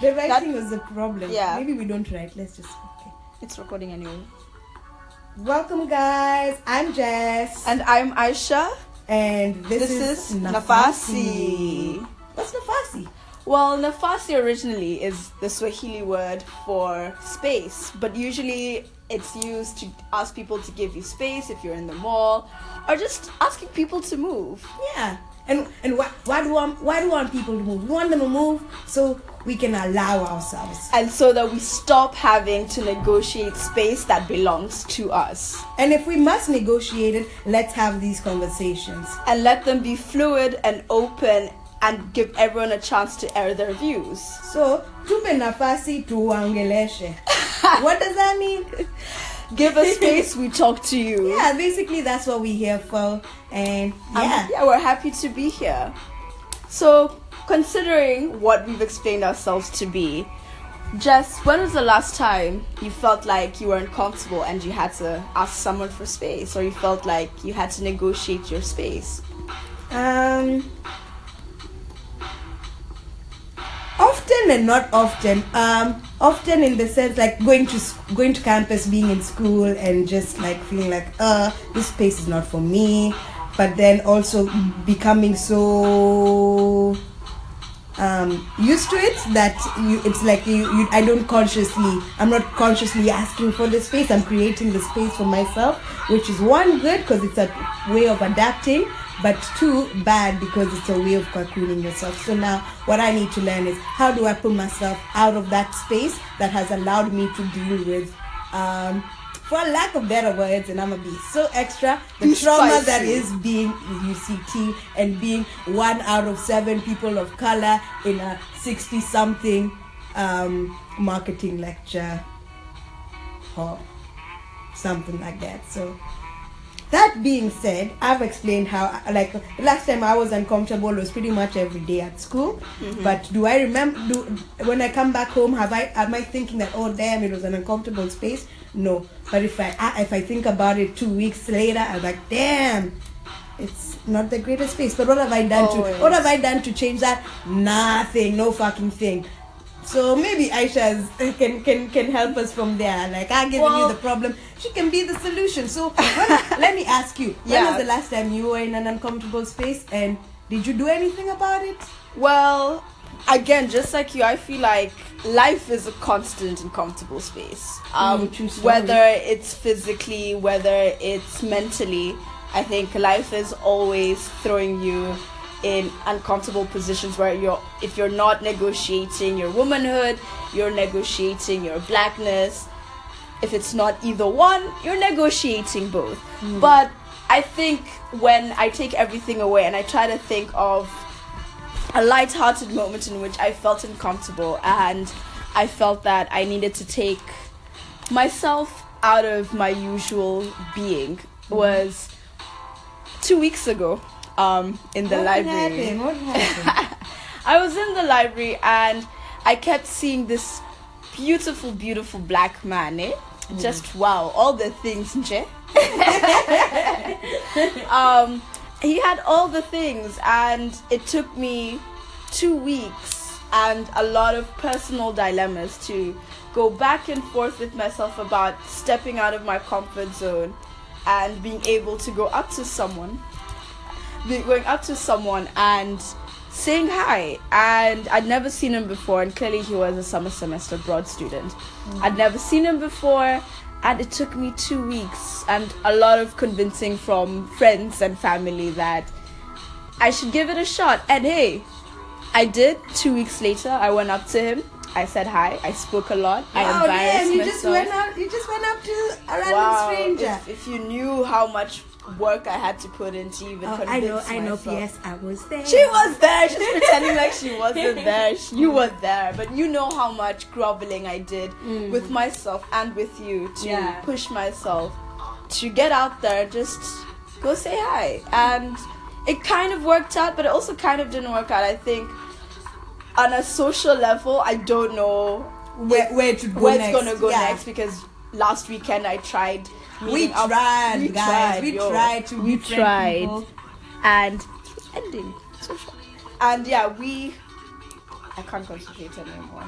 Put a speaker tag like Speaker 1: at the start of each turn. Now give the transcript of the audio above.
Speaker 1: The writing was the problem.
Speaker 2: Yeah.
Speaker 1: Maybe we don't write. Let's just. Okay.
Speaker 2: It's recording anyway.
Speaker 1: Welcome, guys. I'm Jess.
Speaker 2: And I'm Aisha.
Speaker 1: And this,
Speaker 2: This,
Speaker 1: is,
Speaker 2: is
Speaker 1: Nafasi.
Speaker 2: Nafasi.
Speaker 1: What's Nafasi?
Speaker 2: Well, Nafasi originally is the Swahili word for space, but usually it's used to ask people to give you space if you're in the mall, or just asking people to move.
Speaker 1: Yeah. And and why, why do we want why do we want people to move? We want them to move so we can allow ourselves.
Speaker 2: And so that we stop having to negotiate space that belongs to us.
Speaker 1: And if we must negotiate it, let's have these conversations.
Speaker 2: And let them be fluid and open and give everyone a chance to air their views.
Speaker 1: So, tupe nafasi tuangeleshe. what does that mean?
Speaker 2: Give us space, we talk to you.
Speaker 1: Yeah, basically that's what we're here for. And
Speaker 2: Um,
Speaker 1: yeah.
Speaker 2: yeah, we're happy to be here. So, considering what we've explained ourselves to be, Jess, when was the last time you felt like you weren't comfortable and you had to ask someone for space, or you felt like you had to negotiate your space?
Speaker 1: Um, often and not often. Um, often in the sense like going to going to campus, being in school, and just like feeling like, uh, this space is not for me. But then also becoming so um, used to it that you it's like you, you I don't consciously I'm not consciously asking for the space. I'm creating the space for myself which is one good because it's a way of adapting but two bad because it's a way of cocooning yourself. So now what I need to learn is how do I put myself out of that space that has allowed me to deal with um, for lack of better words, and I'm gonna be so extra, the
Speaker 2: Be
Speaker 1: trauma that
Speaker 2: spicy.
Speaker 1: is being UCT and being one out of seven people of color in a 60 something um, marketing lecture or something like that. So, that being said, I've explained how, like, last time I was uncomfortable was pretty much every day at school. Mm-hmm. But do I remember, do, when I come back home, have I, am I thinking that, oh, damn, it was an uncomfortable space? No. But if I, I- if I think about it two weeks later, I'm like, damn, it's not the greatest space. But what have I done to, what have I done to change that? Nothing, no fucking thing. So maybe Aisha can can can help us from there. Like I given
Speaker 2: Well-
Speaker 1: you the problem, she can be the solution. So when, let me ask you: When
Speaker 2: Yeah.
Speaker 1: was the last time you were in an uncomfortable space, and did you do anything about it?
Speaker 2: Well, again, just like you, I feel like life is a constant uncomfortable space. Um,
Speaker 1: Mm,
Speaker 2: whether it's physically, whether it's mentally, I think life is always throwing you in uncomfortable positions where you're if you're not negotiating your womanhood, you're negotiating your blackness. If it's not either one, you're negotiating both. Hmm. But I think when I take everything away and I try to think of a light-hearted moment in which I felt uncomfortable and I felt that I needed to take myself out of my usual being hmm. was two weeks ago um, in the
Speaker 1: what
Speaker 2: library.
Speaker 1: happened? What happened?
Speaker 2: I was in the library and I kept seeing this beautiful, beautiful black man. Eh? Just wow, all the things, nje. um, he had all the things, and it took me two weeks and a lot of personal dilemmas to go back and forth with myself about stepping out of my comfort zone and being able to go up to someone going up to someone and saying hi. And i'd never seen him before and clearly he was a summer semester broad student. Mm. I'd never seen him before and it took me two weeks and a lot of convincing from friends and family that i should give it a shot. And hey i did. Two weeks later i went up to him. I said hi. I spoke a lot. I
Speaker 1: oh
Speaker 2: embarrassed
Speaker 1: damn! You
Speaker 2: myself.
Speaker 1: just went out. You just went up to a random
Speaker 2: wow.
Speaker 1: Stranger.
Speaker 2: if, if you knew how much work i had to put in to even
Speaker 1: Oh, I know. I know. Yes, I was there.
Speaker 2: She was there. She's pretending like she wasn't there. You were there, but you know how much groveling I did mm. with myself and with you to
Speaker 1: Yeah.
Speaker 2: push myself to get out there, just go say hi. And it kind of worked out, but it also kind of didn't work out. I think on a social level, I don't know
Speaker 1: where where to go
Speaker 2: where
Speaker 1: next.
Speaker 2: it's gonna go
Speaker 1: Yeah.
Speaker 2: next because last weekend I tried.
Speaker 1: We tried,
Speaker 2: we
Speaker 1: guys.
Speaker 2: tried,
Speaker 1: we
Speaker 2: yo.
Speaker 1: tried to
Speaker 2: we tried
Speaker 1: people.
Speaker 2: and ending. And yeah, we. I can't concentrate anymore.